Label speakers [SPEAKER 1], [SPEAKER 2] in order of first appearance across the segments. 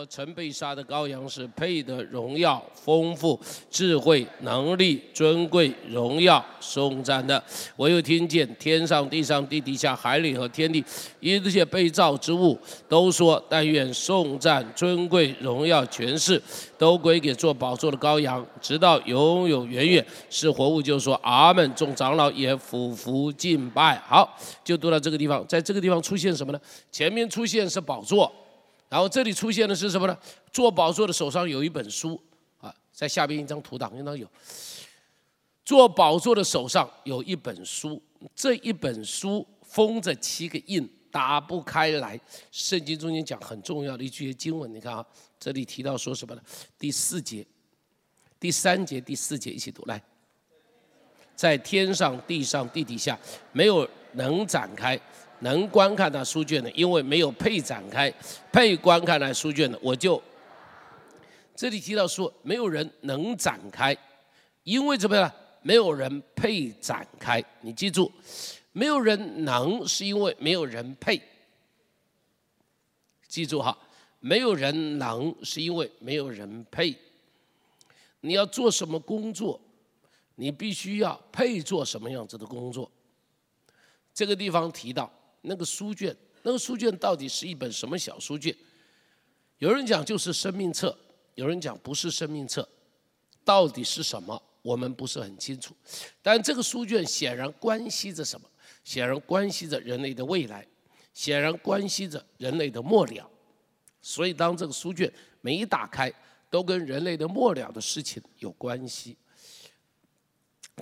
[SPEAKER 1] 说，曾被杀的羔羊是配得荣耀、丰富、智慧、能力、尊贵、荣耀、颂赞的。我又听见天上、地上、地底下、海里和天地一切被造之物都说：但愿颂赞、尊贵、荣耀、权势都归给做宝座的羔羊，直到永永远远。是活物就说：阿门。众长老也俯伏敬拜。好，就读到这个地方，在这个地方出现什么呢？前面出现是宝座。然后这里出现的是什么呢？坐宝座的手上有一本书啊，在下边一张图档应当有。坐宝座的手上有一本书，这一本书封着七个印，打不开来。圣经中间讲很重要的一句经文，你看啊，这里提到说什么呢？第四节、第三节、第四节一起读来。在天上、地上、地底下，没有能展开。能观看那书卷的，因为没有配展开，配观看那书卷的，我就这里提到说，没有人能展开，因为怎么样？没有人配展开。你记住，没有人能，是因为没有人配。记住哈，没有人能，是因为没有人配。你要做什么工作，你必须要配做什么样子的工作。这个地方提到。那个书卷，那个书卷到底是一本什么小书卷？有人讲就是生命册，有人讲不是生命册，到底是什么？我们不是很清楚。但这个书卷显然关系着什么？显然关系着人类的未来，显然关系着人类的末了。所以当这个书卷每一打开，都跟人类的末了的事情有关系。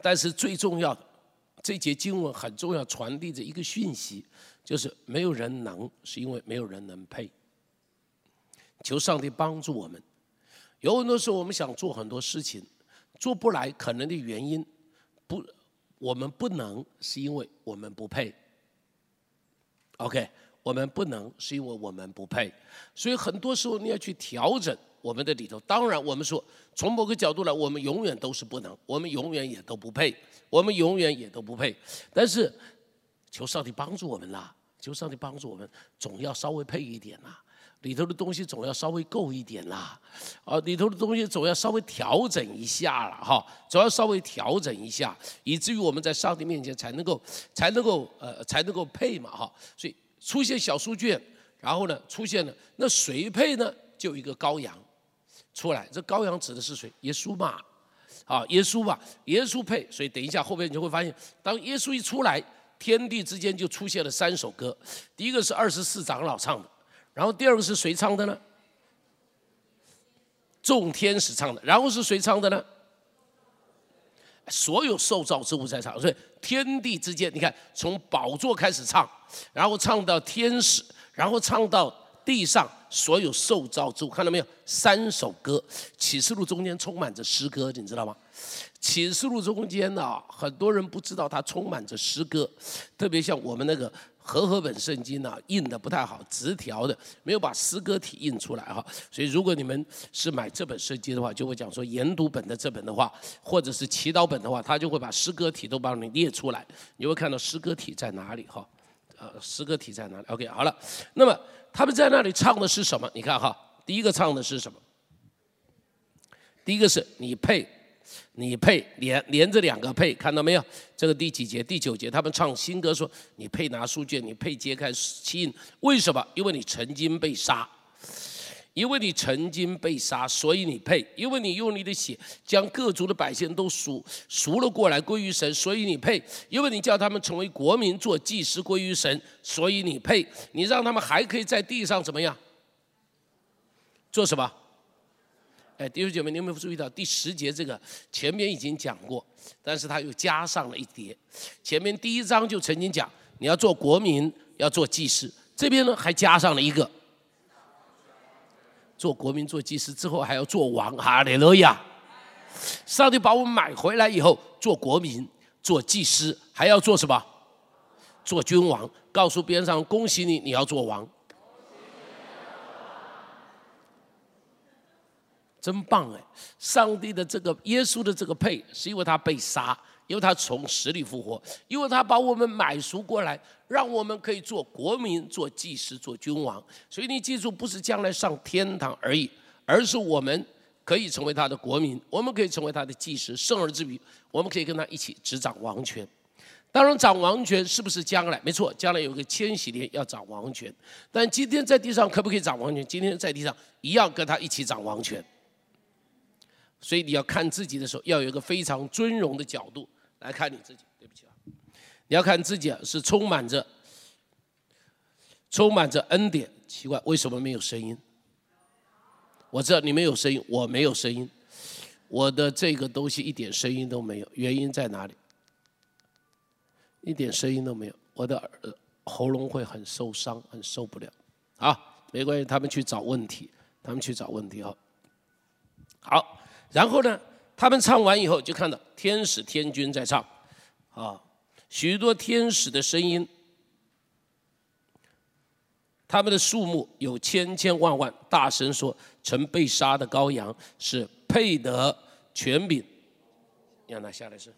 [SPEAKER 1] 但是最重要的。这节经文很重要，传递着一个讯息，就是没有人能，是因为没有人能配。求上帝帮助我们。有很多时候，我们想做很多事情，做不来，可能的原因不，我们不能，是因为我们不配。OK，我们不能，是因为我们不配。所以很多时候，你要去调整。我们的里头，当然我们说，从某个角度来，我们永远都是不能，我们永远也都不配，我们永远也都不配。但是，求上帝帮助我们啦，求上帝帮助我们，总要稍微配一点啦，里头的东西总要稍微够一点啦，啊，里头的东西总要稍微调整一下了哈，总要稍微调整一下，以至于我们在上帝面前才能够，才能够呃，才能够配嘛哈。所以出现小书卷，然后呢，出现了那谁配呢？就一个羔羊。出来，这羔羊指的是谁？耶稣嘛，啊，耶稣吧，耶稣配。所以等一下后边你就会发现，当耶稣一出来，天地之间就出现了三首歌。第一个是二十四长老唱的，然后第二个是谁唱的呢？众天使唱的，然后是谁唱的呢？所有受造之物在唱，所以天地之间，你看从宝座开始唱，然后唱到天使，然后唱到地上。所有受造之物，看到没有？三首歌，启示录中间充满着诗歌，你知道吗？启示录中间呢，很多人不知道它充满着诗歌，特别像我们那个和合本圣经呢，印的不太好，直条的，没有把诗歌体印出来哈。所以如果你们是买这本圣经的话，就会讲说研读本的这本的话，或者是祈祷本的话，他就会把诗歌体都帮你列出来，你会看到诗歌体在哪里哈。呃，诗歌体在哪里？OK，好了，那么。他们在那里唱的是什么？你看哈，第一个唱的是什么？第一个是你配，你配连连着两个配，看到没有？这个第几节？第九节，他们唱新歌说：“你配拿书卷，你配揭开信。”为什么？因为你曾经被杀，因为你曾经被杀，所以你配；因为你用你的血将各族的百姓都赎赎了过来归于神，所以你配；因为你叫他们成为国民做祭司归于神，所以你配。你让他们还可以在地上怎么样？做什么？哎，弟兄姐妹，你有没有注意到第十节这个前面已经讲过，但是他又加上了一叠。前面第一章就曾经讲你要做国民，要做祭司，这边呢还加上了一个，做国民做祭司之后还要做王，哈利路亚！上帝把我们买回来以后，做国民，做祭司，还要做什么？做君王，告诉边上恭喜你，你要做王。真棒哎！上帝的这个耶稣的这个配，是因为他被杀，因为他从死里复活，因为他把我们买赎过来，让我们可以做国民、做祭司、做君王。所以你记住，不是将来上天堂而已，而是我们可以成为他的国民，我们可以成为他的祭司，圣而之余，我们可以跟他一起执掌王权。当然，掌王权是不是将来？没错，将来有个千禧年要掌王权。但今天在地上可不可以掌王权？今天在地上一样跟他一起掌王权。所以你要看自己的时候，要有一个非常尊荣的角度来看你自己。你要看自己，是充满着充满着恩典。奇怪，为什么没有声音？我知道你们有声音，我没有声音。我的这个东西一点声音都没有，原因在哪里？一点声音都没有，我的喉咙会很受伤，很受不了。好，没关系，他们去找问题，他们去找问题啊。好，然后呢，他们唱完以后就看到天使天君在唱，啊，许多天使的声音，他们的数目有千千万万，大声说：“曾被杀的羔羊是配得权柄。”让他下来是。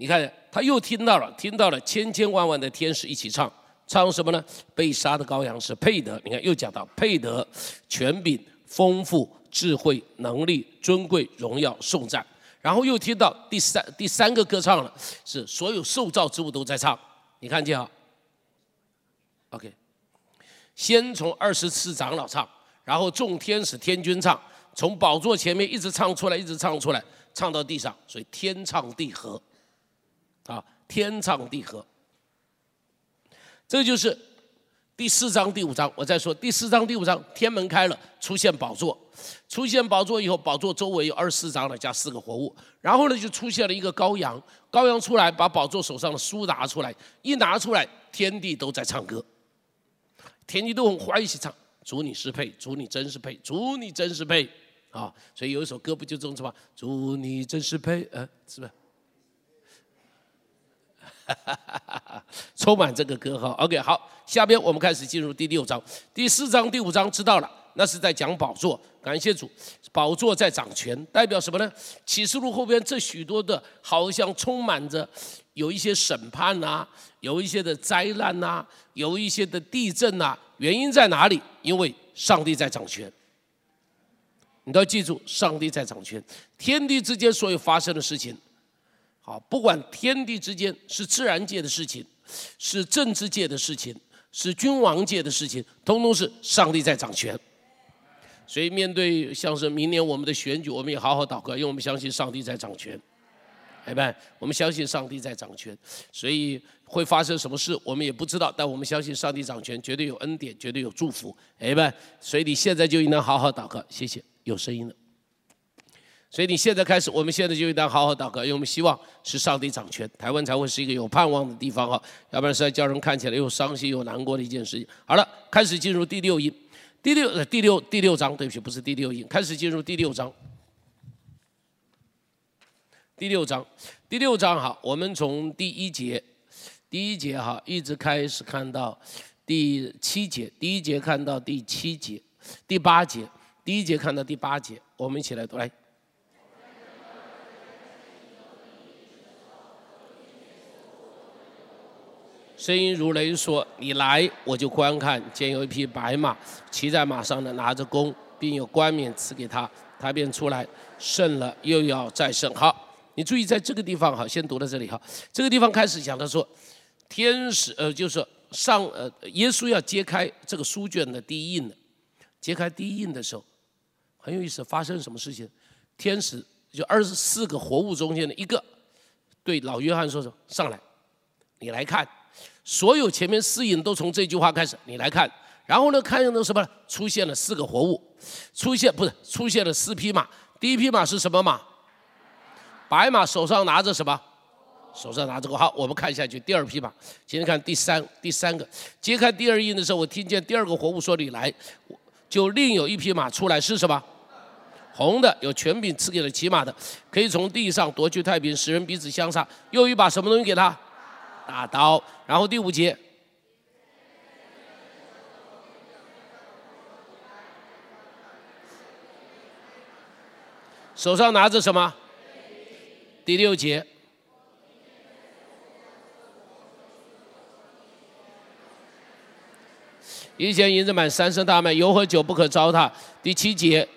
[SPEAKER 1] 你看，他又听到了，听到了千千万万的天使一起唱，唱什么呢？被杀的羔羊是配得。你看，又讲到配得权柄、丰富、智慧、能力、尊贵、荣耀、颂赞。然后又听到第三第三个歌唱了，是所有受造之物都在唱。你看见啊？OK，先从二十四长老唱，然后众天使天君唱，从宝座前面一直唱出来，一直唱出来，唱到地上，所以天唱地和。啊，天唱地和，这就是第四章第五章。我再说第四章第五章，天门开了，出现宝座，出现宝座以后，宝座周围有二十四章了，加四个活物，然后呢就出现了一个羔羊，羔羊出来把宝座手上的书拿出来，一拿出来，天地都在唱歌，天地都很欢喜唱，主你是配，主你真是配，主你真是配啊！所以有一首歌不就这种吗？主你真是配，呃，是不是？哈哈哈充满这个歌哈，OK，好，下边我们开始进入第六章，第四章、第五章知道了，那是在讲宝座，感谢主，宝座在掌权，代表什么呢？启示录后边这许多的，好像充满着有一些审判呐，有一些的灾难呐，有一些的地震呐，原因在哪里？因为上帝在掌权，你都要记住，上帝在掌权，天地之间所有发生的事情。啊，不管天地之间是自然界的事情，是政治界的事情，是君王界的事情，通通是上帝在掌权。所以面对像是明年我们的选举，我们也好好祷告，因为我们相信上帝在掌权。哎拜，我们相信上帝在掌权，所以会发生什么事我们也不知道，但我们相信上帝掌权，绝对有恩典，绝对有祝福。哎拜，所以你现在就应当好好祷告。谢谢，有声音了。所以你现在开始，我们现在就应当好好祷告，因为我们希望是上帝掌权，台湾才会是一个有盼望的地方哈。要不然实在叫人看起来又伤心又难过的一件事情。好了，开始进入第六音，第六呃第六第六章，对不起，不是第六音，开始进入第六章。第六章，第六章哈，我们从第一节，第一节哈，一直开始看到第七节，第一节看到第七节，第八节，第一节看到第八节，我们一起来读来。声音如雷说：“你来，我就观看。见有一匹白马，骑在马上的拿着弓，并有冠冕赐给他，他便出来，胜了又要再胜。”好，你注意在这个地方，好，先读到这里哈。这个地方开始讲，他说：“天使，呃，就是上，呃，耶稣要揭开这个书卷的第一印的，揭开第一印的时候，很有意思，发生什么事情？天使就二十四个活物中间的一个，对老约翰说说：上来，你来看。”所有前面四印都从这句话开始，你来看，然后呢，看见了什么？出现了四个活物，出现不是出现了四匹马。第一匹马是什么马？白马，手上拿着什么？手上拿着个好，我们看下去。第二匹马，今天看第三第三个揭开第二印的时候，我听见第二个活物说：“你来。”就另有一匹马出来，是什么？红的，有权柄赐给了骑马的，可以从地上夺去太平，使人彼此相杀。又一把什么东西给他？大刀，然后第五节，手上拿着什么？第六节。一钱银子满三升大麦，油和酒不可糟蹋。第七节，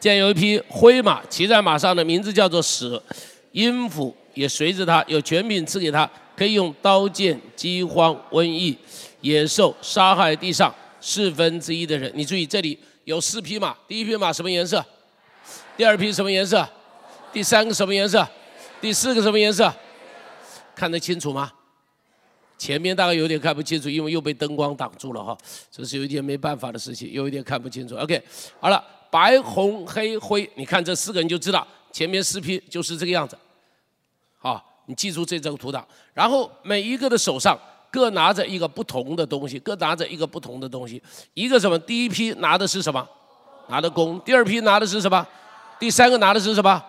[SPEAKER 1] 见有一匹灰马骑在马上的，名字叫做死，阴府也随着他，有权柄赐给他，可以用刀剑、饥荒、瘟疫、野兽杀害地上四分之一的人。你注意，这里有四匹马，第一匹马什么颜色？第二匹什么颜色？第三个什么颜色？第四个什么颜色？看得清楚吗？前面大概有点看不清楚，因为又被灯光挡住了哈，这是有一点没办法的事情，有一点看不清楚。OK，好了，白红黑灰，你看这四个人就知道，前面四批就是这个样子。好，你记住这张图档，然后每一个的手上各拿着一个不同的东西，各拿着一个不同的东西。一个什么？第一批拿的是什么？拿的弓。第二批拿的是什么？第三个拿的是什么？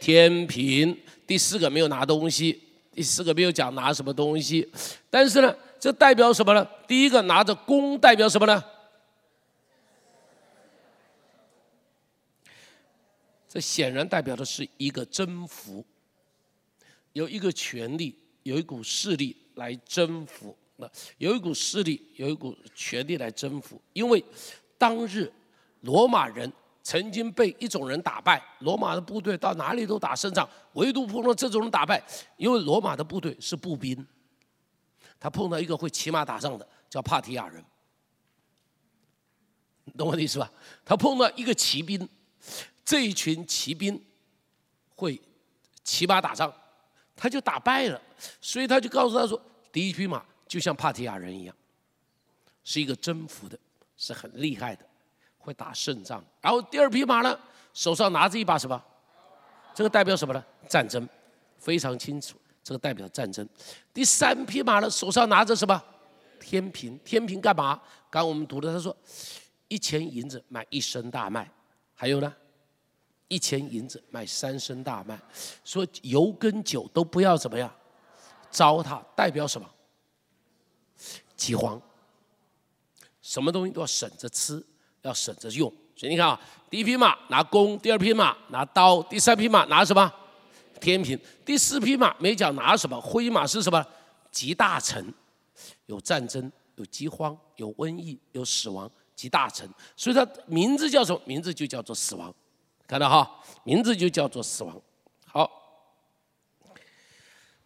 [SPEAKER 1] 天平。第四个没有拿东西。第四个没有讲拿什么东西，但是呢，这代表什么呢？第一个拿着弓代表什么呢？这显然代表的是一个征服，有一个权力，有一股势力来征服。那有一股势力，有一股权力来征服，因为当日罗马人。曾经被一种人打败，罗马的部队到哪里都打胜仗，唯独碰到这种人打败。因为罗马的部队是步兵，他碰到一个会骑马打仗的，叫帕提亚人，懂我的意思吧？他碰到一个骑兵，这一群骑兵会骑马打仗，他就打败了，所以他就告诉他说，第一匹马就像帕提亚人一样，是一个征服的，是很厉害的。会打胜仗，然后第二匹马呢，手上拿着一把什么？这个代表什么呢？战争，非常清楚，这个代表战争。第三匹马呢，手上拿着什么？天平，天平干嘛？刚我们读的，他说一钱银子买一升大麦，还有呢，一钱银子买三升大麦，说油跟酒都不要怎么样糟蹋，代表什么？饥荒，什么东西都要省着吃。要省着用，所以你看啊，第一匹马拿弓，第二匹马拿刀，第三匹马拿什么？天平，第四匹马没讲拿什么？灰马是什么？集大成，有战争，有饥荒，有瘟疫，有死亡，集大成，所以它名字叫什么？名字就叫做死亡，看到哈？名字就叫做死亡。好。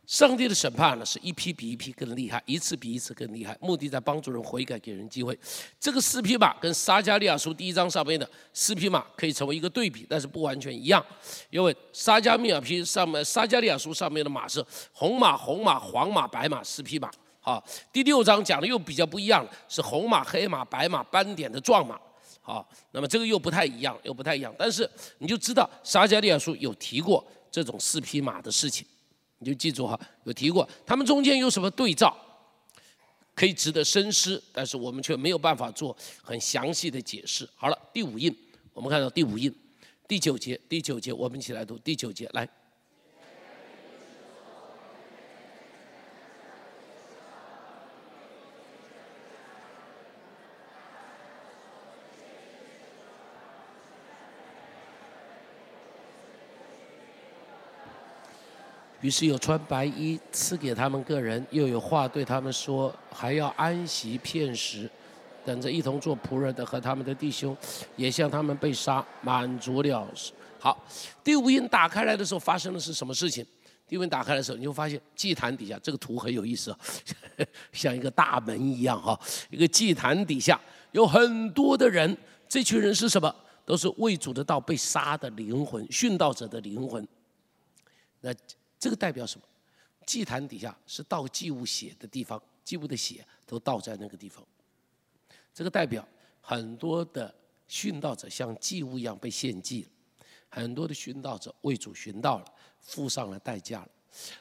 [SPEAKER 1] 上帝的审判呢，是一批比一批更厉害，一次比一次更厉害，目的在帮助人悔改，给人机会。这个四匹马跟撒加利亚书第一章上面的四匹马可以成为一个对比，但是不完全一样，因为撒加密尔批上面撒加利亚书上面的马是红马、红马、黄马、白马四匹马。好，第六章讲的又比较不一样了，是红马、黑马、白马斑点的壮马。啊，那么这个又不太一样，又不太一样，但是你就知道撒加利亚书有提过这种四匹马的事情。你就记住哈，有提过，他们中间有什么对照，可以值得深思，但是我们却没有办法做很详细的解释。好了，第五印，我们看到第五印，第九节，第九节，我们一起来读第九节，来。于是有穿白衣赐给他们个人，又有话对他们说，还要安息片时，等着一同做仆人的和他们的弟兄，也向他们被杀，满足了。好，第五印打开来的时候发生的是什么事情？第五印打开的时候，你会发现祭坛底下这个图很有意思啊，像一个大门一样哈，一个祭坛底下有很多的人，这群人是什么？都是为主的道被杀的灵魂，殉道者的灵魂。那。这个代表什么？祭坛底下是倒祭物血的地方，祭物的血都倒在那个地方。这个代表很多的殉道者像祭物一样被献祭，很多的殉道者为主殉道了，付上了代价了。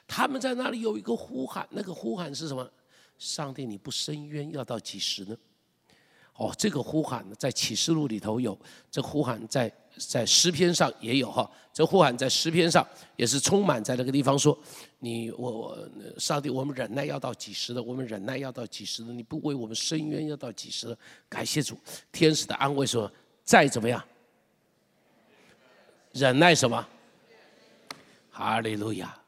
[SPEAKER 1] 他们在那里有一个呼喊，那个呼喊是什么？上帝，你不伸冤要到几时呢？哦，这个呼喊呢，在启示录里头有，这呼喊在在诗篇上也有哈，这呼喊在诗篇上也是充满在那个地方说，你我我上帝，我们忍耐要到几时的？我们忍耐要到几时的？你不为我们伸冤要到几时？感谢主，天使的安慰说，再怎么样，忍耐什么？哈利路亚，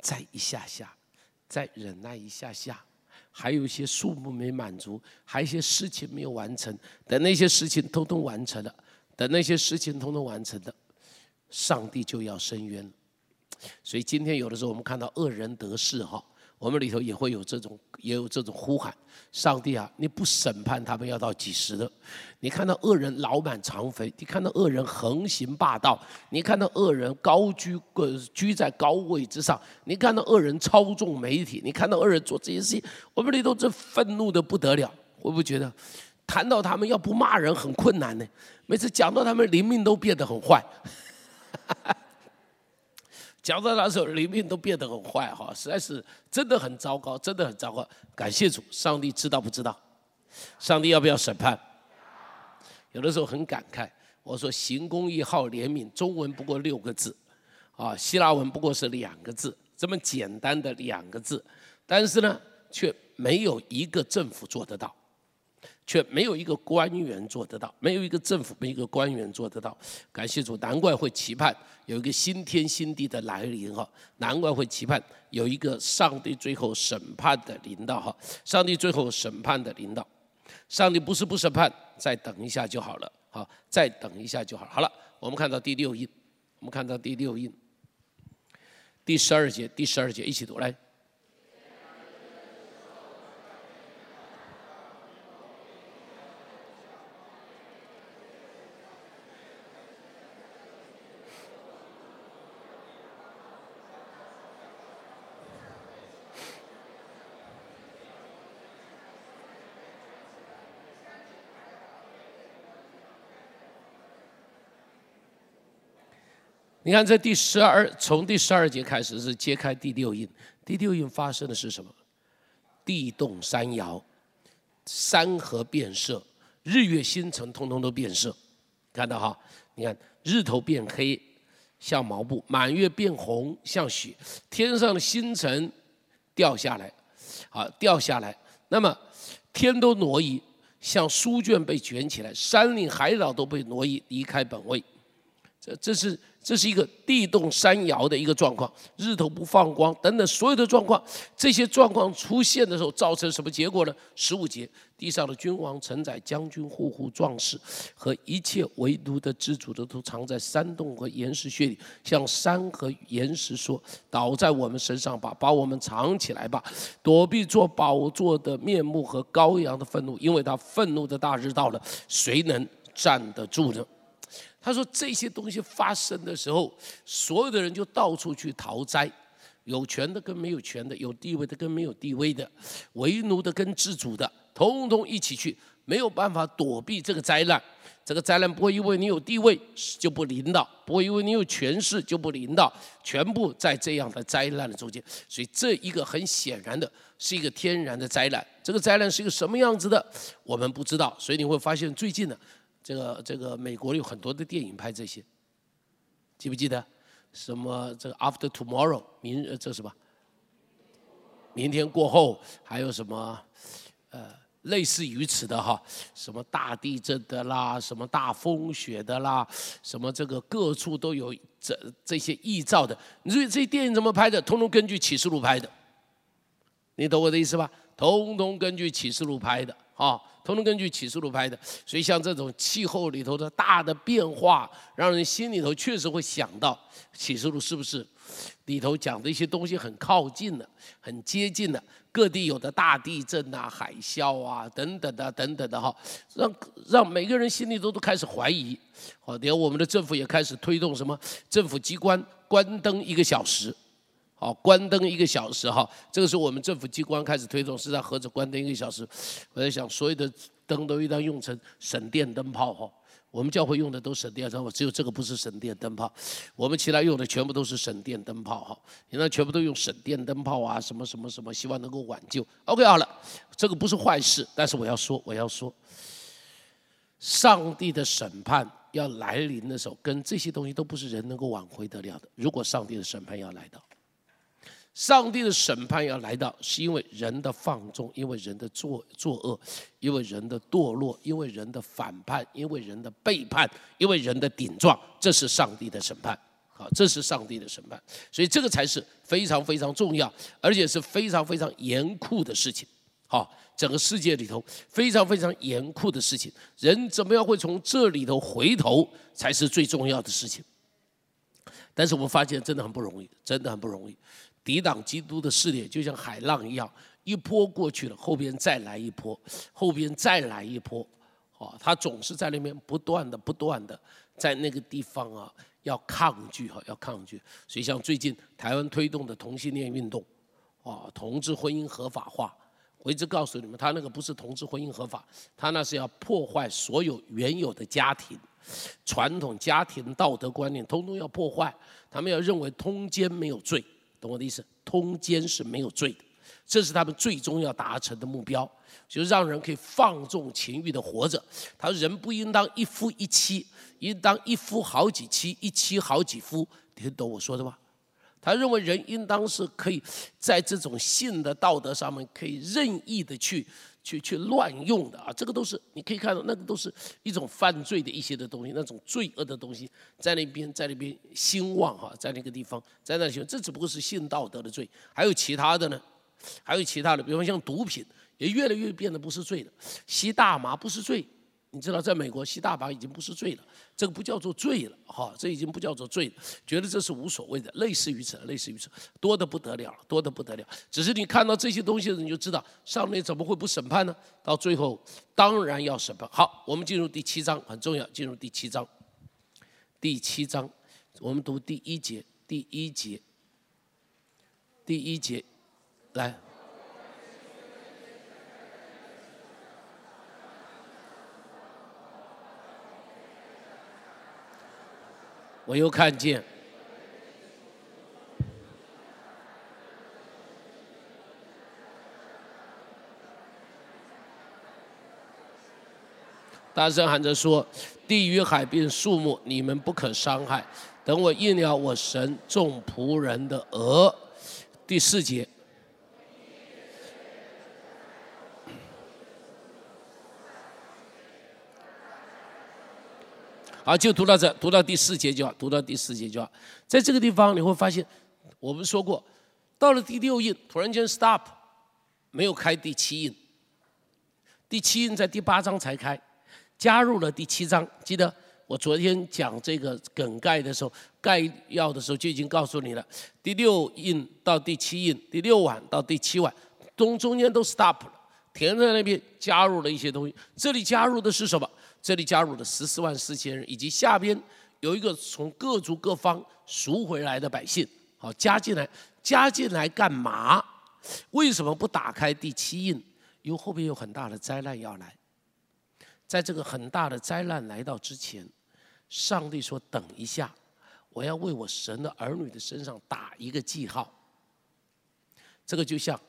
[SPEAKER 1] 再一下下，再忍耐一下下，还有一些数目没满足，还有一些事情没有完成，等那些事情通通完成了。等那些事情通通完成的，上帝就要伸冤。所以今天有的时候我们看到恶人得势哈，我们里头也会有这种也有这种呼喊：上帝啊，你不审判他们要到几时的？你看到恶人老满肠肥，你看到恶人横行霸道，你看到恶人高居个居在高位之上，你看到恶人操纵媒体，你看到恶人做这些事情，我们里头这愤怒的不得了，会不会觉得？谈到他们要不骂人很困难呢，每次讲到他们灵命都变得很坏，讲到那时候灵命都变得很坏哈，实在是真的很糟糕，真的很糟糕。感谢主，上帝知道不知道？上帝要不要审判？有的时候很感慨，我说行公义好怜悯，中文不过六个字，啊，希腊文不过是两个字，这么简单的两个字，但是呢，却没有一个政府做得到。却没有一个官员做得到，没有一个政府，没有一个官员做得到。感谢主，难怪会期盼有一个新天新地的来临哈，难怪会期盼有一个上帝最后审判的领导哈，上帝最后审判的领导，上帝不是不审判，再等一下就好了，好，再等一下就好。好了，我们看到第六印，我们看到第六印，第十二节，第十二节一起读来。你看，这第十二，从第十二节开始是揭开第六印。第六印发生的是什么？地动山摇，山河变色，日月星辰通通都变色。看到哈？你看，日头变黑，像毛布；满月变红，像雪。天上的星辰掉下来，好掉下来。那么天都挪移，像书卷被卷起来；山岭海岛都被挪移，离开本位。这这是。这是一个地动山摇的一个状况，日头不放光等等所有的状况，这些状况出现的时候，造成什么结果呢？十五节，地上的君王、臣宰、将军、户户、壮士和一切唯独的、知足的，都藏在山洞和岩石穴里，向山和岩石说：“倒在我们身上吧，把我们藏起来吧，躲避做宝座的面目和羔羊的愤怒，因为他愤怒的大日到了，谁能站得住呢？”他说：“这些东西发生的时候，所有的人就到处去逃灾，有权的跟没有权的，有地位的跟没有地位的，为奴的跟自主的，通通一起去，没有办法躲避这个灾难。这个灾难不会因为你有地位就不领导，不会因为你有权势就不领导，全部在这样的灾难的中间。所以这一个很显然的是一个天然的灾难。这个灾难是一个什么样子的，我们不知道。所以你会发现最近呢。”这个这个美国有很多的电影拍这些，记不记得？什么这个 After Tomorrow，明这什么？明天过后，还有什么？呃，类似于此的哈，什么大地震的啦，什么大风雪的啦，什么这个各处都有这这些臆造的。你说这些电影怎么拍的？通通根据启示录拍的，你懂我的意思吧？通通根据启示录拍的啊。通通根据启示录拍的，所以像这种气候里头的大的变化，让人心里头确实会想到启示录是不是里头讲的一些东西很靠近的、很接近的，各地有的大地震啊、海啸啊等等的、等等的哈，让让每个人心里头都开始怀疑。好，连我们的政府也开始推动什么政府机关关灯一个小时。好，关灯一个小时哈，这个是我们政府机关开始推动，是在盒子关灯一个小时。我在想，所有的灯都应当用成省电灯泡哈。我们教会用的都省电灯泡，只有这个不是省电灯泡。我们其他用的全部都是省电灯泡哈。你那全部都用省电灯泡啊，什么什么什么，希望能够挽救。OK，好了，这个不是坏事，但是我要说，我要说，上帝的审判要来临的时候，跟这些东西都不是人能够挽回得了的。如果上帝的审判要来到，上帝的审判要来到，是因为人的放纵，因为人的作作恶，因为人的堕落，因为人的反叛，因为人的背叛，因为人的顶撞，这是上帝的审判。好，这是上帝的审判，所以这个才是非常非常重要，而且是非常非常严酷的事情。好，整个世界里头非常非常严酷的事情，人怎么样会从这里头回头，才是最重要的事情。但是我们发现真的很不容易，真的很不容易。抵挡基督的势力，就像海浪一样，一波过去了，后边再来一波，后边再来一波。啊，他总是在那边不断的、不断的在那个地方啊。要抗拒哈，要抗拒。所以像最近台湾推动的同性恋运动，啊，同志婚姻合法化，我一直告诉你们，他那个不是同志婚姻合法，他那是要破坏所有原有的家庭、传统家庭道德观念，通通要破坏。他们要认为通奸没有罪，懂我的意思？通奸是没有罪的，这是他们最终要达成的目标，就让人可以放纵情欲的活着。他说人不应当一夫一妻。应当一夫好几妻，一妻好几夫，听懂我说的吗？他认为人应当是可以在这种性的道德上面可以任意的去去去乱用的啊！这个都是你可以看到，那个都是一种犯罪的一些的东西，那种罪恶的东西在那边在那边兴旺哈，在那个地方在那里，这只不过是性道德的罪，还有其他的呢？还有其他的，比方像毒品也越来越变得不是罪了，吸大麻不是罪。你知道，在美国吸大麻已经不是罪了，这个不叫做罪了，哈，这已经不叫做罪了，觉得这是无所谓的，类似于此，类似于此，多的不得了，多的不得了。只是你看到这些东西，你就知道上面怎么会不审判呢？到最后当然要审判。好，我们进入第七章，很重要，进入第七章。第七章，我们读第一节，第一节，第一节，来。我又看见，大声喊着说：“地与海边树木，你们不可伤害。等我应了我神众仆人的额。”第四节。好，就读到这，读到第四节就好，读到第四节就好。在这个地方你会发现，我们说过，到了第六印，突然间 stop，没有开第七印。第七印在第八章才开，加入了第七章。记得我昨天讲这个梗概的时候，概要的时候就已经告诉你了。第六印到第七印，第六晚到第七晚，中中间都 stop 了，填在那边加入了一些东西。这里加入的是什么？这里加入了十四万四千人，以及下边有一个从各族各方赎回来的百姓，好加进来，加进来干嘛？为什么不打开第七印？因为后边有很大的灾难要来。在这个很大的灾难来到之前，上帝说：“等一下，我要为我神的儿女的身上打一个记号。”这个就像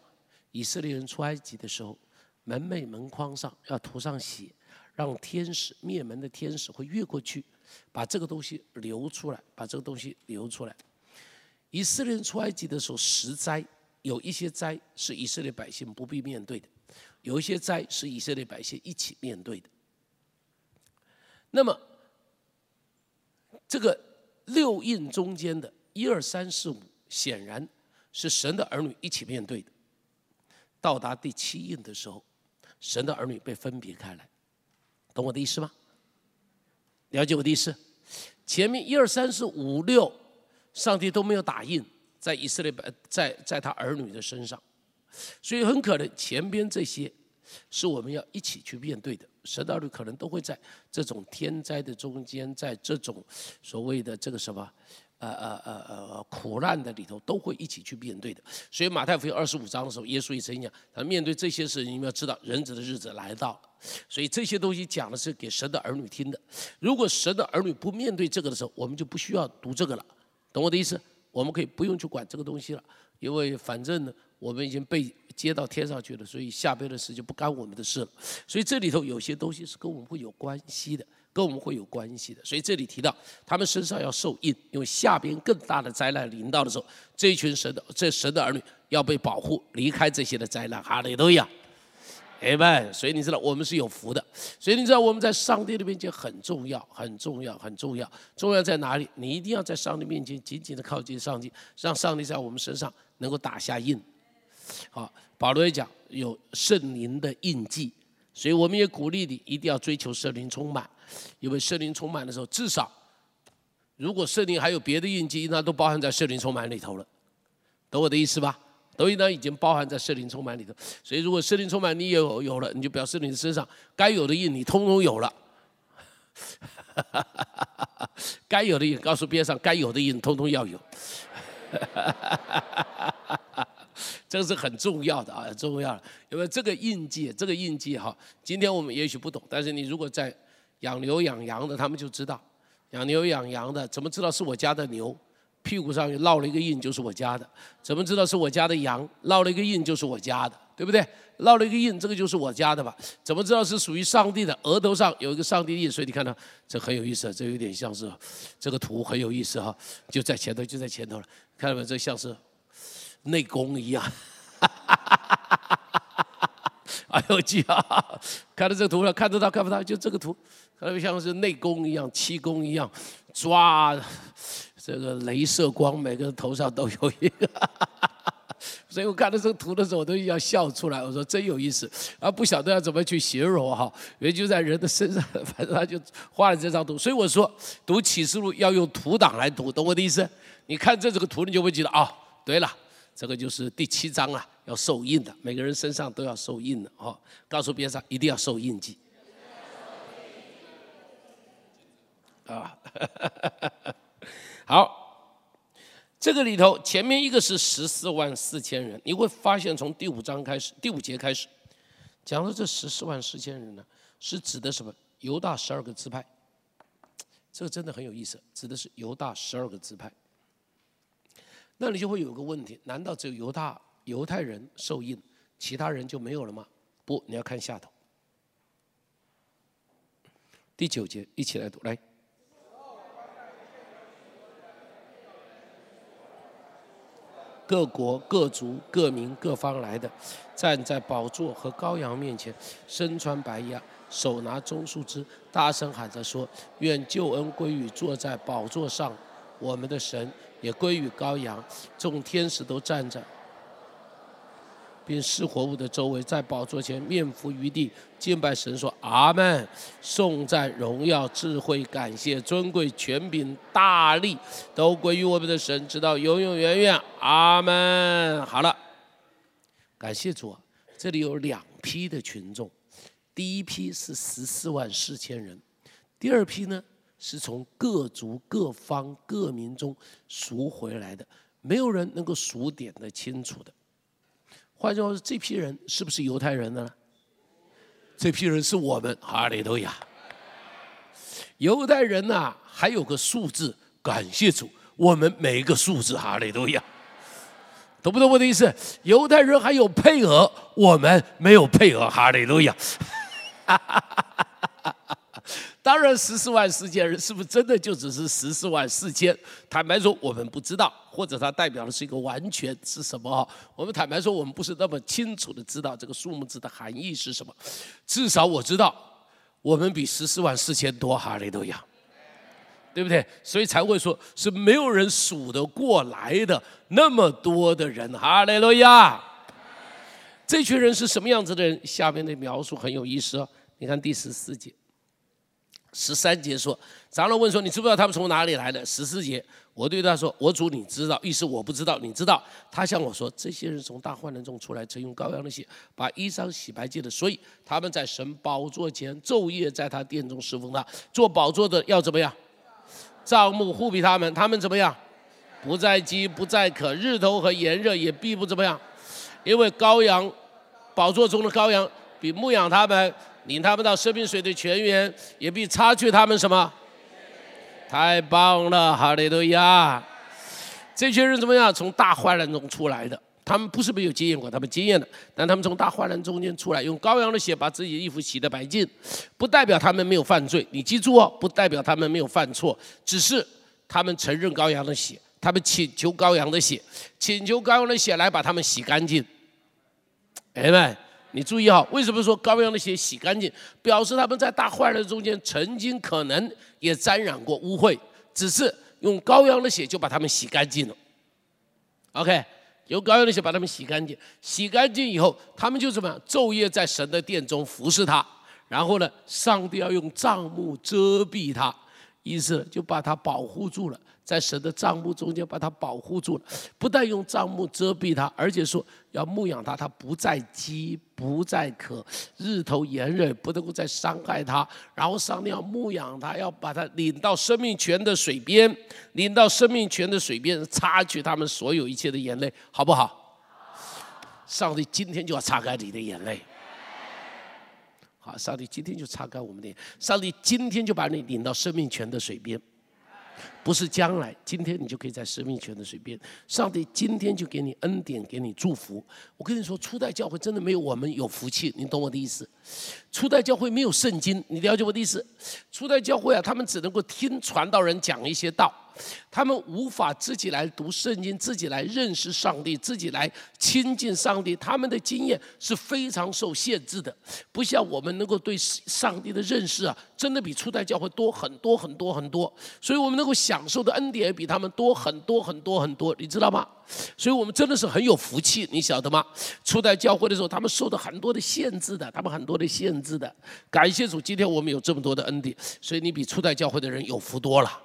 [SPEAKER 1] 以色列人出埃及的时候，门楣门框上要涂上血。让天使灭门的天使会越过去，把这个东西流出来，把这个东西流出来。以色列人出埃及的时候，十灾有一些灾是以色列百姓不必面对的，有一些灾是以色列百姓一起面对的。那么，这个六印中间的一二三四五，显然是神的儿女一起面对的。到达第七印的时候，神的儿女被分别开来。懂我的意思吗？了解我的意思？前面一二三四五六，上帝都没有打印在以色列在在他儿女的身上，所以很可能前边这些是我们要一起去面对的。十道律可能都会在这种天灾的中间，在这种所谓的这个什么。呃呃呃呃，苦难的里头都会一起去面对的。所以马太福音二十五章的时候，耶稣也曾经讲，他面对这些事，你们要知道，人子的日子来到了。所以这些东西讲的是给神的儿女听的。如果神的儿女不面对这个的时候，我们就不需要读这个了，懂我的意思？我们可以不用去管这个东西了，因为反正呢，我们已经被接到天上去了，所以下边的事就不干我们的事了。所以这里头有些东西是跟我们会有关系的，跟我们会有关系的。所以这里提到他们身上要受印，因为下边更大的灾难临到的时候，这一群神的这神的儿女要被保护，离开这些的灾难。哈利路亚。哎们，所以你知道我们是有福的，所以你知道我们在上帝的面前很重要，很重要，很重要。重要在哪里？你一定要在上帝面前紧紧的靠近上帝，让上帝在我们身上能够打下印。好，保罗也讲有圣灵的印记，所以我们也鼓励你一定要追求圣灵充满，因为圣灵充满的时候，至少如果圣灵还有别的印记，那都包含在圣灵充满里头了，懂我的意思吧？抖音呢已经包含在圣灵充满里头，所以如果圣灵充满你也有有了，你就表示你的身上该有的印你通通有了。该有的印，告诉边上该有的印通通要有。这个是很重要的啊，很重要的，因为这个印记，这个印记哈，今天我们也许不懂，但是你如果在养牛养羊的，他们就知道，养牛养羊的怎么知道是我家的牛？屁股上烙了一个印，就是我家的。怎么知道是我家的羊？烙了一个印，就是我家的，对不对？烙了一个印，这个就是我家的吧？怎么知道是属于上帝的？额头上有一个上帝印，所以你看到这很有意思，这有点像是这个图很有意思哈，就在前头，就在前头了，看到没有？这像是内功一样。哎呦我，记啊！看到这个图了，看得到看不到？就这个图，看到像是内功一样，气功一样，抓。这个镭射光，每个人头上都有一个，所以我看到这个图的时候，我都要笑出来。我说真有意思，啊，不晓得要怎么去形容哈，因为就在人的身上，反正他就画了这张图。所以我说读启示录要用图档来读，懂我的意思？你看这这个图，你就会记得啊。对了，这个就是第七章啊，要受印的，每个人身上都要受印的哦。告诉别人一定要受印记。啊。好，这个里头前面一个是十四万四千人，你会发现从第五章开始，第五节开始，讲的这十四万四千人呢，是指的什么？犹大十二个支派，这个真的很有意思，指的是犹大十二个支派。那你就会有个问题：难道只有犹大犹太人受印，其他人就没有了吗？不，你要看下头，第九节，一起来读，来。各国各族各民各方来的，站在宝座和羔羊面前，身穿白衣，手拿棕树枝，大声喊着说：“愿救恩归于坐在宝座上我们的神，也归于羔羊。”众天使都站着。并失活物的周围，在宝座前面伏于地，敬拜神说：“阿门！颂赞、荣耀、智慧、感谢、尊贵、权柄、大力，都归于我们的神，直到永永远远。阿门！”好了，感谢主啊！这里有两批的群众，第一批是十四万四千人，第二批呢是从各族、各方、各民中赎回来的，没有人能够数点的清楚的。换句话说，这批人是不是犹太人的呢？这批人是我们哈利路亚。犹太人呐，还有个数字，感谢主，我们每一个数字哈利路亚，懂不懂我的意思？犹太人还有配额，我们没有配额哈利路亚。当然，十四万四千人是不是真的就只是十四万四千？坦白说，我们不知道，或者它代表的是一个完全是什么？哈，我们坦白说，我们不是那么清楚的知道这个数目字的含义是什么。至少我知道，我们比十四万四千多哈利路亚，对不对？所以才会说是没有人数得过来的那么多的人哈利路亚。这群人是什么样子的人？下面的描述很有意思哦。你看第十四节。十三节说，长老问说：“你知不知道他们从哪里来的？”十四节，我对他说：“我主你知道。”意思我不知道，你知道。他向我说：“这些人从大患难中出来，曾用羔羊的血把衣裳洗白净的，所以他们在神宝座前昼夜在他殿中侍奉他。做宝座的要怎么样？帐幕护庇他们，他们怎么样？不再饥，不再渴，日头和炎热也必不怎么样，因为羔羊宝座中的羔羊比牧养他们。”领他们到生命水的泉源，也必擦去他们什么？太棒了，哈利路亚！这群人怎么样？从大患难中出来的，他们不是没有经验过，他们经验的，但他们从大患难中间出来，用羔羊的血把自己的衣服洗得白净，不代表他们没有犯罪。你记住哦，不代表他们没有犯错，只是他们承认羔羊的血，他们请求羔羊的血，请求羔羊的血来把他们洗干净。哎们，你注意哈，为什么说羔羊的血洗干净？表示他们在大坏人中间曾经可能也沾染过污秽，只是用羔羊的血就把他们洗干净了。OK，用羔羊的血把他们洗干净，洗干净以后，他们就怎么样？昼夜在神的殿中服侍他。然后呢，上帝要用帐幕遮蔽他，意思就把他保护住了。在神的帐幕中间把他保护住了，不但用帐幕遮蔽他，而且说要牧养他，他不再饥，不再渴，日头炎热不能够再伤害他。然后上帝要牧养他，要把他领到生命泉的水边，领到生命泉的水边，擦去他们所有一切的眼泪，好不好？上帝今天就要擦干你的眼泪。好，上帝今天就擦干我们的，上帝今天就把你领到生命泉的水边。不是将来，今天你就可以在生命权的水边。上帝今天就给你恩典，给你祝福。我跟你说，初代教会真的没有我们有福气，你懂我的意思？初代教会没有圣经，你了解我的意思？初代教会啊，他们只能够听传道人讲一些道。他们无法自己来读圣经，自己来认识上帝，自己来亲近上帝。他们的经验是非常受限制的，不像我们能够对上帝的认识啊，真的比初代教会多很多很多很多。所以我们能够享受的恩典也比他们多很多很多很多，你知道吗？所以我们真的是很有福气，你晓得吗？初代教会的时候，他们受到很多的限制的，他们很多的限制的。感谢主，今天我们有这么多的恩典，所以你比初代教会的人有福多了。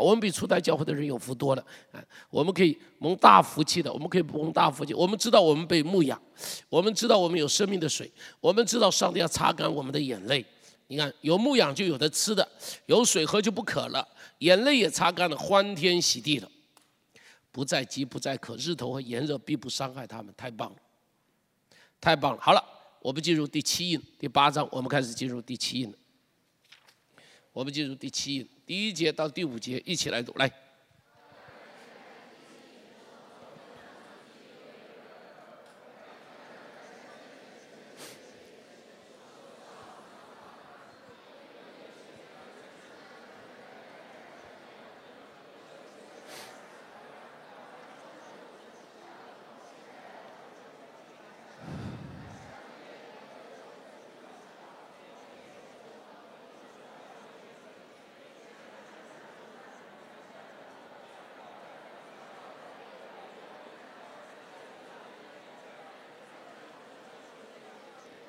[SPEAKER 1] 我们比初代教会的人有福多了，啊，我们可以蒙大福气的，我们可以蒙大福气。我们知道我们被牧养，我们知道我们有生命的水，我们知道上帝要擦干我们的眼泪。你看，有牧养就有的吃的，有水喝就不渴了，眼泪也擦干了，欢天喜地了，不再饥不再渴，日头和炎热必不伤害他们，太棒了，太棒了。好了，我们进入第七印，第八章，我们开始进入第七印了。我们进入第七印。第一节到第五节一起来读，来。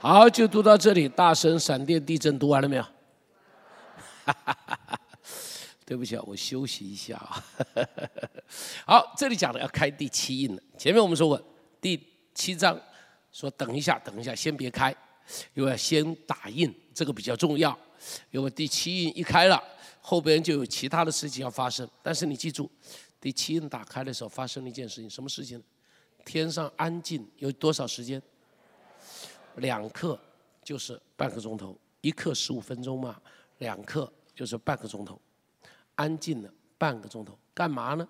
[SPEAKER 1] 好，就读到这里。大声闪电地震，读完了没有？对不起啊，我休息一下啊。好，这里讲的要开第七印了。前面我们说过，第七章说等一下，等一下，先别开，因为先打印，这个比较重要。因为第七印一开了，后边就有其他的事情要发生。但是你记住，第七印打开的时候发生了一件事情，什么事情？天上安静有多少时间？两克就是半个钟头，一克十五分钟嘛，两克就是半个钟头，安静了半个钟头，干嘛呢？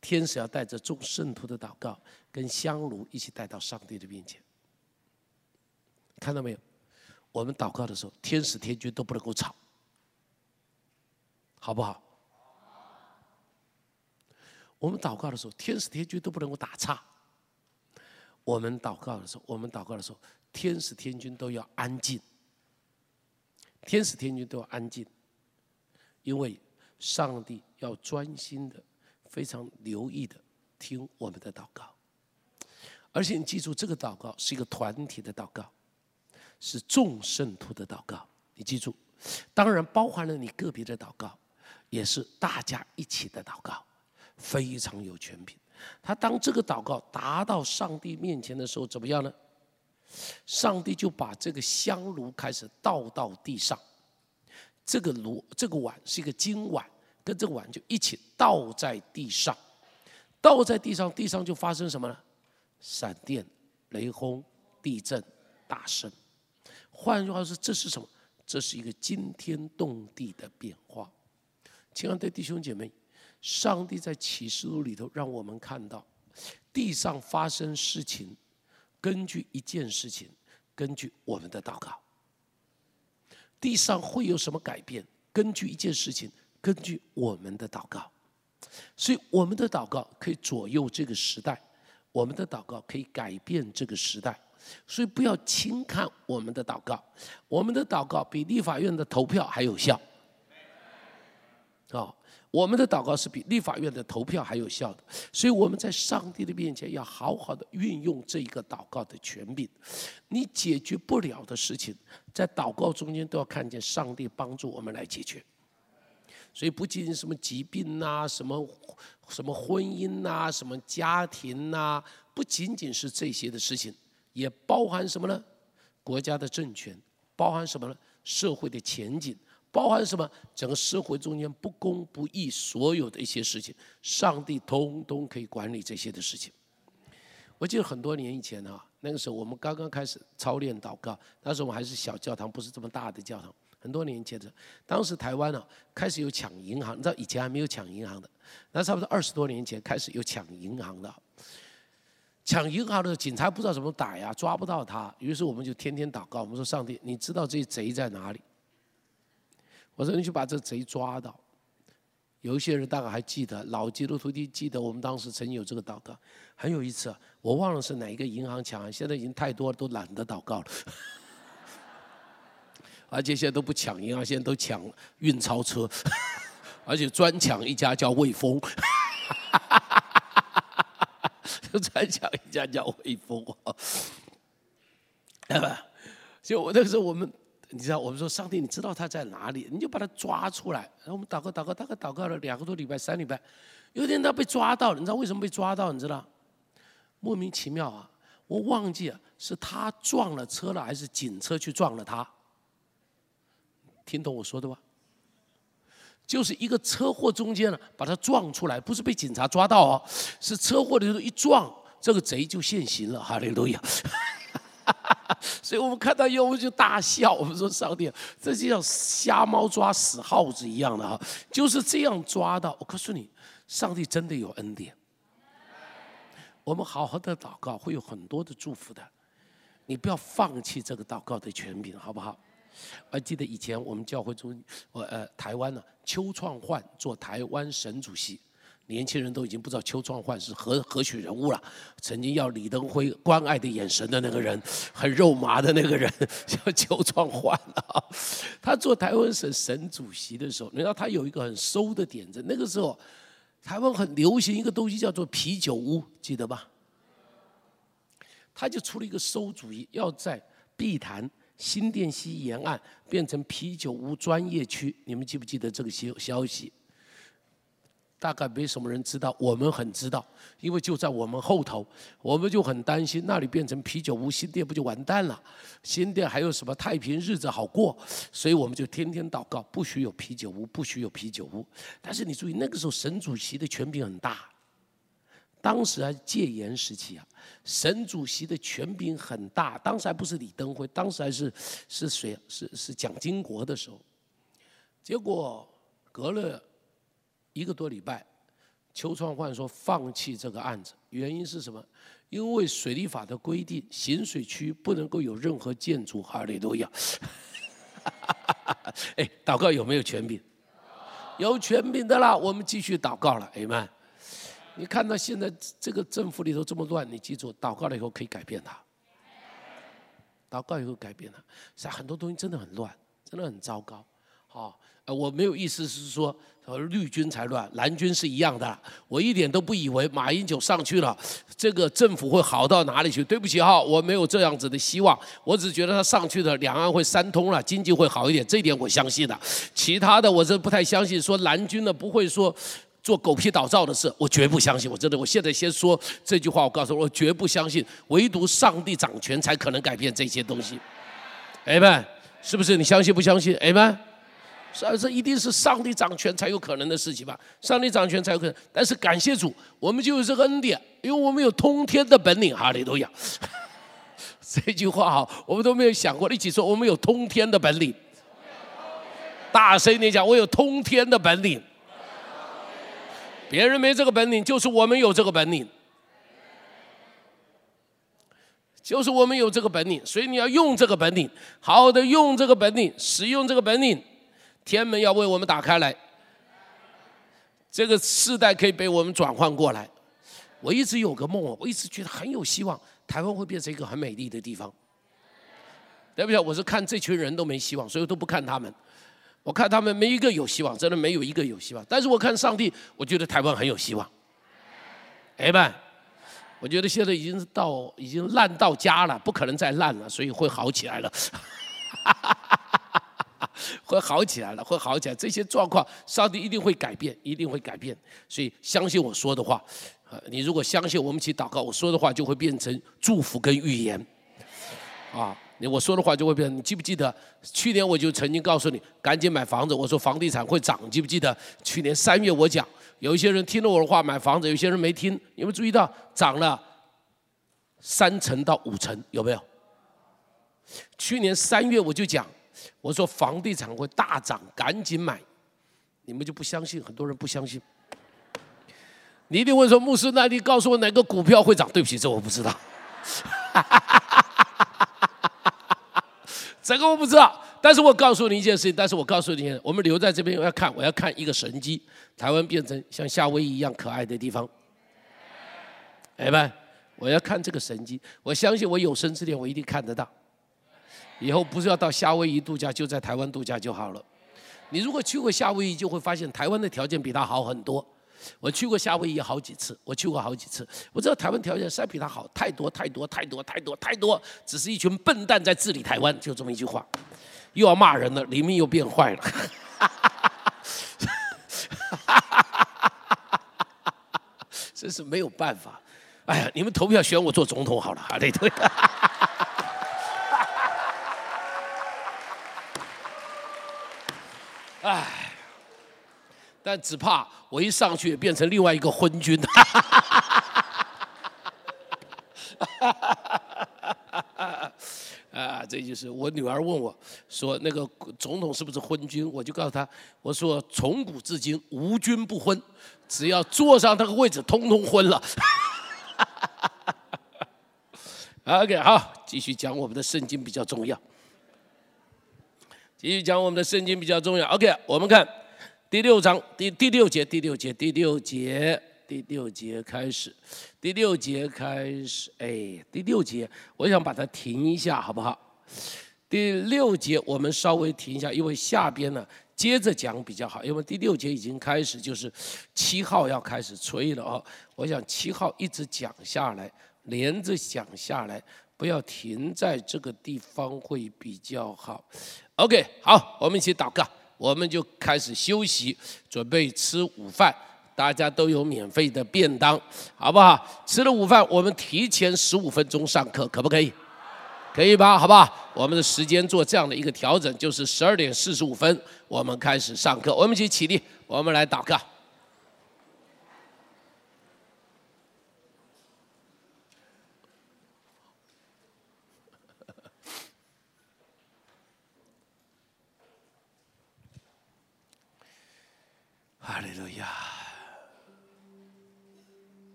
[SPEAKER 1] 天使要带着众圣徒的祷告跟香炉一起带到上帝的面前，看到没有？我们祷告的时候，天使天君都不能够吵，好不好？我们祷告的时候，天使天君都不能够打岔。我们祷告的时候，我们祷告的时候，天使天君都要安静。天使天君都要安静，因为上帝要专心的、非常留意的听我们的祷告。而且你记住，这个祷告是一个团体的祷告，是众圣徒的祷告。你记住，当然包含了你个别的祷告，也是大家一起的祷告，非常有权柄。他当这个祷告达到上帝面前的时候，怎么样呢？上帝就把这个香炉开始倒到地上，这个炉这个碗是一个金碗，跟这个碗就一起倒在地上，倒在地上，地上就发生什么呢？闪电、雷轰、地震、大声。换句话说，这是什么？这是一个惊天动地的变化。亲爱的弟兄姐妹。上帝在启示录里头让我们看到，地上发生事情，根据一件事情，根据我们的祷告；地上会有什么改变，根据一件事情，根据我们的祷告。所以，我们的祷告可以左右这个时代，我们的祷告可以改变这个时代。所以，不要轻看我们的祷告，我们的祷告比立法院的投票还有效。啊，我们的祷告是比立法院的投票还有效的。所以，我们在上帝的面前要好好的运用这一个祷告的权柄。你解决不了的事情，在祷告中间都要看见上帝帮助我们来解决。所以不仅仅什么疾病呐，什么什么婚姻呐，什么家庭呐，不仅仅是这些的事情，也包含什么呢？国家的政权，包含什么呢？社会的前景，包含什么？整个社会中间不公不义，所有的一些事情，上帝通通可以管理这些的事情。我记得很多年以前啊，那个时候我们刚刚开始操练祷告，那时候我们还是小教堂，不是这么大的教堂。很多年前的，当时台湾呢开始有抢银行，你知道以前还没有抢银行的，那差不多二十多年前开始有抢银行的。抢银行的警察不知道怎么打呀，抓不到他，于是我们就天天祷告，我们说上帝，你知道这些贼在哪里？我说你去把这贼抓到。有一些人大概还记得，老基督徒的记得我们当时曾经有这个祷告。很有一次，我忘了是哪一个银行抢，现在已经太多了，都懒得祷告了。而且现在都不抢银行，现在都抢运钞车，而且专抢一家叫魏丰，就 专抢一家叫魏丰，对吧？就我那个时候，我们你知道，我们说上帝，你知道他在哪里，你就把他抓出来。然后我们祷告祷告，大概祷告了两个多礼拜、三礼拜，有一天他被抓到了，你知道为什么被抓到？你知道？莫名其妙啊！我忘记了是他撞了车了，还是警车去撞了他。听懂我说的吧？就是一个车祸中间呢，把他撞出来，不是被警察抓到哦，是车祸的时候一撞，这个贼就现行了。哈利路亚！哈 哈所以我们看到以后，我们就大笑，我们说上帝，这就像瞎猫抓死耗子一样的哈，就是这样抓到。我告诉你，上帝真的有恩典。我们好好的祷告，会有很多的祝福的。你不要放弃这个祷告的权柄，好不好？还记得以前我们教会中，我呃台湾呢，邱创焕做台湾省主席，年轻人都已经不知道邱创焕是何何许人物了。曾经要李登辉关爱的眼神的那个人，很肉麻的那个人，叫邱创焕啊。他做台湾省省主席的时候，你知道他有一个很馊的点子。那个时候，台湾很流行一个东西叫做啤酒屋，记得吧？他就出了一个馊主意，要在碧潭。新店溪沿岸变成啤酒屋专业区，你们记不记得这个消消息？大概没什么人知道，我们很知道，因为就在我们后头，我们就很担心那里变成啤酒屋，新店不就完蛋了？新店还有什么太平日子好过？所以我们就天天祷告，不许有啤酒屋，不许有啤酒屋。但是你注意，那个时候沈主席的权柄很大。当时还戒严时期啊，沈主席的权柄很大。当时还不是李登辉，当时还是是谁？是是蒋经国的时候。结果隔了一个多礼拜，邱创焕说放弃这个案子，原因是什么？因为水利法的规定，行水区不能够有任何建筑。哈利路亚！哎，祷告有没有权柄？有权柄的啦，我们继续祷告了，阿门。你看到现在这个政府里头这么乱，你记住，祷告了以后可以改变它。祷告以后改变它，是很多东西真的很乱，真的很糟糕。啊，呃，我没有意思是说，绿军才乱，蓝军是一样的。我一点都不以为马英九上去了，这个政府会好到哪里去？对不起哈，我没有这样子的希望。我只觉得他上去的两岸会三通了，经济会好一点，这点我相信的。其他的我是不太相信，说蓝军呢不会说。做狗屁倒灶的事，我绝不相信。我真的，我现在先说这句话，我告诉我，我绝不相信。唯独上帝掌权，才可能改变这些东西。哎们，是不是？你相信不相信？哎们，是啊，这一定是上帝掌权才有可能的事情吧？上帝掌权才有可能。但是感谢主，我们就有这个恩典，因为我们有通天的本领。哈利路亚！这句话哈，我们都没有想过。一起说，我们有通天的本领。大声一点讲，我有通天的本领。别人没这个本领，就是我们有这个本领。就是我们有这个本领，所以你要用这个本领，好好的用这个本领，使用这个本领，天门要为我们打开来，这个世代可以被我们转换过来。我一直有个梦，我一直觉得很有希望，台湾会变成一个很美丽的地方。对不对？我是看这群人都没希望，所以都不看他们。我看他们没一个有希望，真的没有一个有希望。但是我看上帝，我觉得台湾很有希望。哎们，我觉得现在已经到已经烂到家了，不可能再烂了，所以会好起来了。会好起来了，会好起来。这些状况，上帝一定会改变，一定会改变。所以相信我说的话。呃，你如果相信，我们一起祷告，我说的话就会变成祝福跟预言。啊。我说的话就会变。你记不记得去年我就曾经告诉你，赶紧买房子。我说房地产会涨，记不记得去年三月我讲，有一些人听了我的话买房子，有些人没听。有没有注意到涨了三成到五成？有没有？去年三月我就讲，我说房地产会大涨，赶紧买。你们就不相信，很多人不相信。你一定问说，牧师，那你告诉我哪个股票会涨？对不起，这我不知道。这个我不知道，但是我告诉你一件事情。但是我告诉你，我们留在这边我要看，我要看一个神机，台湾变成像夏威夷一样可爱的地方。哎们，我要看这个神机，我相信我有生之年我一定看得到。以后不是要到夏威夷度假，就在台湾度假就好了。你如果去过夏威夷，就会发现台湾的条件比它好很多。我去过夏威夷好几次，我去过好几次，我知道台湾条件实比它好太多太多太多太多太多，只是一群笨蛋在治理台湾，就这么一句话，又要骂人了，里面又变坏了，真是没有办法，哎呀，你们投票选我做总统好了，哈对对，哎。但只怕我一上去变成另外一个昏君，哈哈哈哈哈哈啊，这就是我女儿问我说那个总统是不是昏君？我就告诉她，我说从古至今无君不昏，只要坐上那个位置，通通昏了。OK，好，继续讲我们的圣经比较重要，继续讲我们的圣经比较重要。OK，我们看。第六章第第六节，第六节，第六节，第六节开始，第六节开始，哎，第六节，我想把它停一下，好不好？第六节我们稍微停一下，因为下边呢接着讲比较好，因为第六节已经开始，就是七号要开始吹了哦。我想七号一直讲下来，连着讲下来，不要停在这个地方会比较好。OK，好，我们一起祷告。我们就开始休息，准备吃午饭。大家都有免费的便当，好不好？吃了午饭，我们提前十五分钟上课，可不可以？可以吧？好不好？我们的时间做这样的一个调整，就是十二点四十五分，我们开始上课。我们一起起立，我们来祷告。哈利路亚！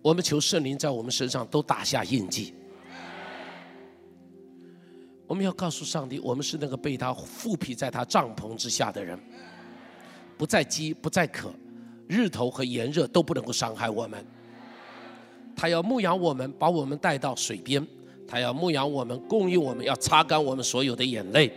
[SPEAKER 1] 我们求圣灵在我们身上都打下印记。我们要告诉上帝，我们是那个被他覆庇在他帐篷之下的人，不再饥，不再渴，日头和炎热都不能够伤害我们。他要牧养我们，把我们带到水边；他要牧养我们，供应我们，要擦干我们所有的眼泪。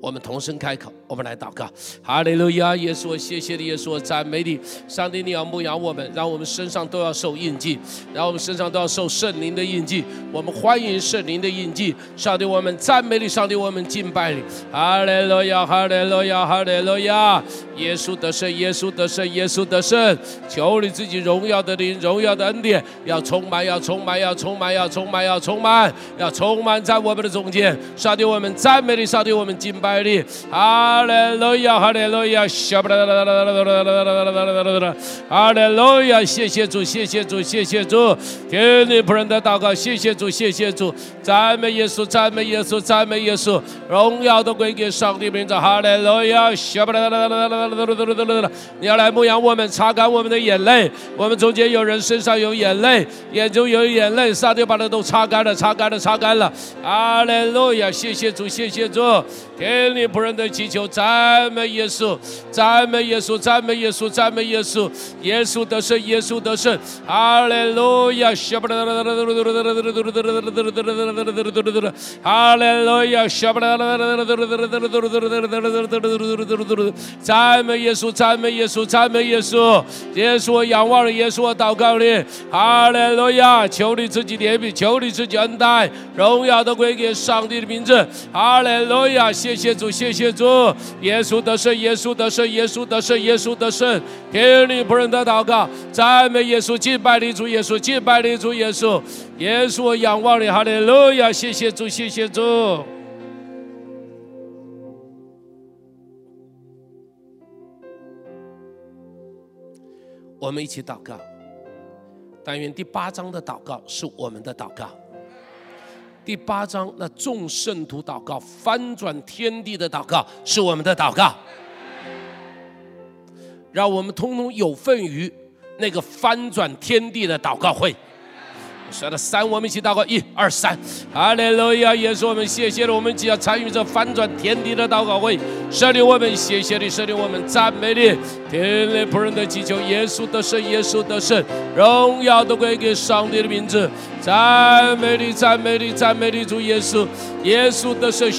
[SPEAKER 1] 我们同声开口，我们来祷告。哈利路亚！耶稣，谢谢你，耶稣，赞美你。上帝，你要牧养我们，让我们身上都要受印记，让我们身上都要受圣灵的印记。我们欢迎圣灵的印记。上帝，我们赞美你，上帝，我们敬拜你。哈利路亚，哈利路亚，哈利路亚！耶稣得胜，耶稣得胜，耶稣得胜。求你自己荣耀的灵，荣耀的恩典，要充满，要充满，要充满，要充满，要充满，要充满在我们的中间。上帝，我们赞美你，上帝，我们敬拜。拜你，哈利路亚，哈利路亚，小不啦啦啦啦啦啦啦啦啦啦啦啦，哈利路亚，谢谢主，谢谢主，谢谢主，听你仆人的祷告，谢谢主，谢谢主，赞美耶稣，赞美耶稣，赞美耶稣，荣耀都归给上帝名字，哈利路亚，小不啦啦啦啦啦啦啦啦啦，你要来牧养我们，擦干我们的眼泪，我们中间有人身上有眼泪，眼中有眼泪，上帝把它都擦干了，擦干了，擦干了，哈利路亚，谢谢主，谢谢主。天你仆人的祈求，赞美耶稣，赞美耶稣，赞美耶稣，赞美耶稣，耶稣得胜，耶稣得胜，哈利路亚！哈利路亚！赞美耶稣，赞美耶稣，赞美耶稣，耶稣我仰望你，耶稣我祷告你，哈利路亚！求你自己怜悯，求你自己恩待，荣耀都归给上帝的名字，哈利路亚！谢谢主，谢谢主，耶稣得胜，耶稣得胜，耶稣得胜，耶稣得胜。听你仆人的祷告，赞美耶稣，敬拜你主耶稣，敬拜你主耶稣，耶稣我仰望你，哈利路亚！谢谢主，谢谢主。我们一起祷告，但愿第八章的祷告是我们的祷告。第八章那众圣徒祷告翻转天地的祷告是我们的祷告，让我们通通有份于那个翻转天地的祷告会。说到三，我们一起祷告，一二三，哈利路亚！耶稣，我们谢谢了，我们只要参与这翻转天地的祷告会，设立我们，谢谢你，设立我们，赞美你，天列仆人的祈求，耶稣得胜，耶稣得胜，荣耀都归给上帝的名字，赞美你，赞美你，赞美你，主耶稣，耶稣得胜，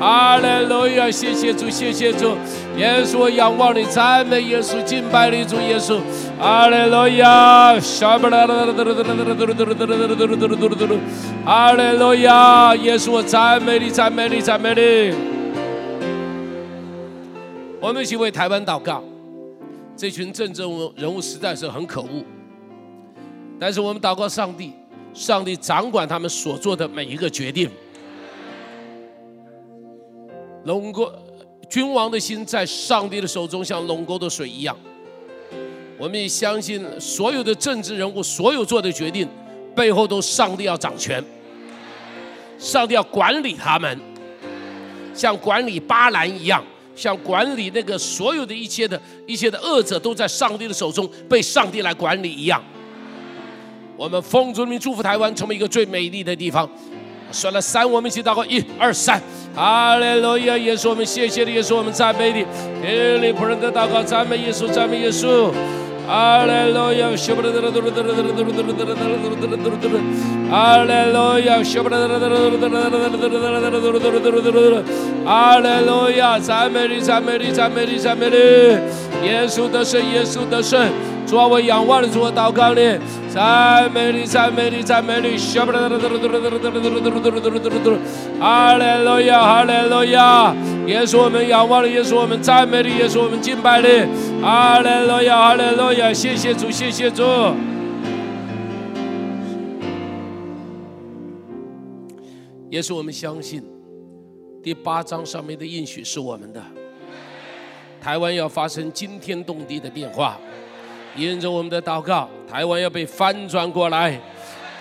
[SPEAKER 1] 哈利路亚！谢谢主，谢谢主，耶稣，我仰望你，赞美耶稣，敬拜你，主耶稣，哈利路亚！呀，沙妹来啦，嘟噜嘟噜嘟噜嘟噜嘟噜嘟噜嘟噜嘟噜，阿雷罗亚，耶稣，我赞美你，赞美你，赞美你。我们一起为台湾祷告，这群政治人物实在是很可恶，但是我们祷告上帝，上帝掌管他们所做的每一个决定。龙哥，君王的心在上帝的手中，像龙沟的水一样。我们也相信，所有的政治人物所有做的决定，背后都上帝要掌权，上帝要管理他们，像管理巴兰一样，像管理那个所有的一切的一切的恶者都在上帝的手中，被上帝来管理一样。我们奉主名祝福台湾成为一个最美丽的地方。算了三，我们一起祷告，一二三，哈利路亚！耶稣，我们谢谢你，耶稣，我们赞美你，听你仆人的祷告，赞美耶稣，赞美耶稣。哈利路亚，希伯来的，哈利路亚，希伯来的，哈利路亚，赞美你，赞美你，赞美你，赞美你，耶稣的圣，耶稣的圣，主啊，我仰望你，主啊，祷告你，赞美你，赞美你，赞美你，希伯来的，哈利路亚，哈利路亚，耶稣我们仰望你，耶稣我们赞美你，耶稣我们敬拜你，哈利路亚，哈利路亚。谢谢主，谢谢主。也是我们相信第八章上面的应许是我们的。台湾要发生惊天动地的变化，沿着我们的祷告，台湾要被翻转过来，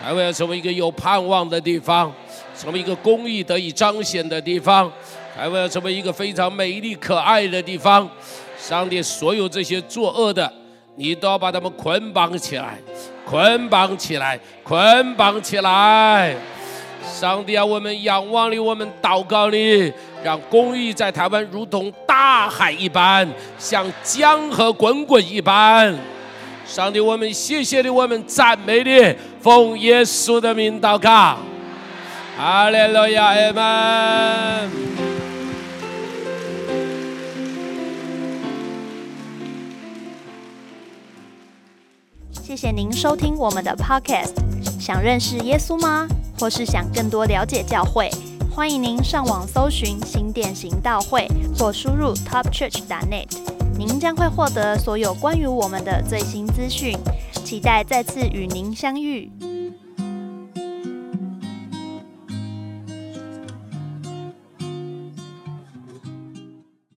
[SPEAKER 1] 台湾要成为一个有盼望的地方，成为一个公益得以彰显的地方，台湾要成为一个非常美丽可爱的地方。上帝，所有这些作恶的。你都要把他们捆绑起来，捆绑起来，捆绑起来！上帝啊，我们仰望你，我们祷告你，让公义在台湾如同大海一般，像江河滚滚一般。上帝，我们谢谢你，我们赞美你，奉耶稣的名祷告，阿利路亚，阿门。
[SPEAKER 2] 谢谢您收听我们的 Podcast。想认识耶稣吗？或是想更多了解教会？欢迎您上网搜寻新店行道会，或输入 topchurch.net，您将会获得所有关于我们的最新资讯。期待再次与您相遇。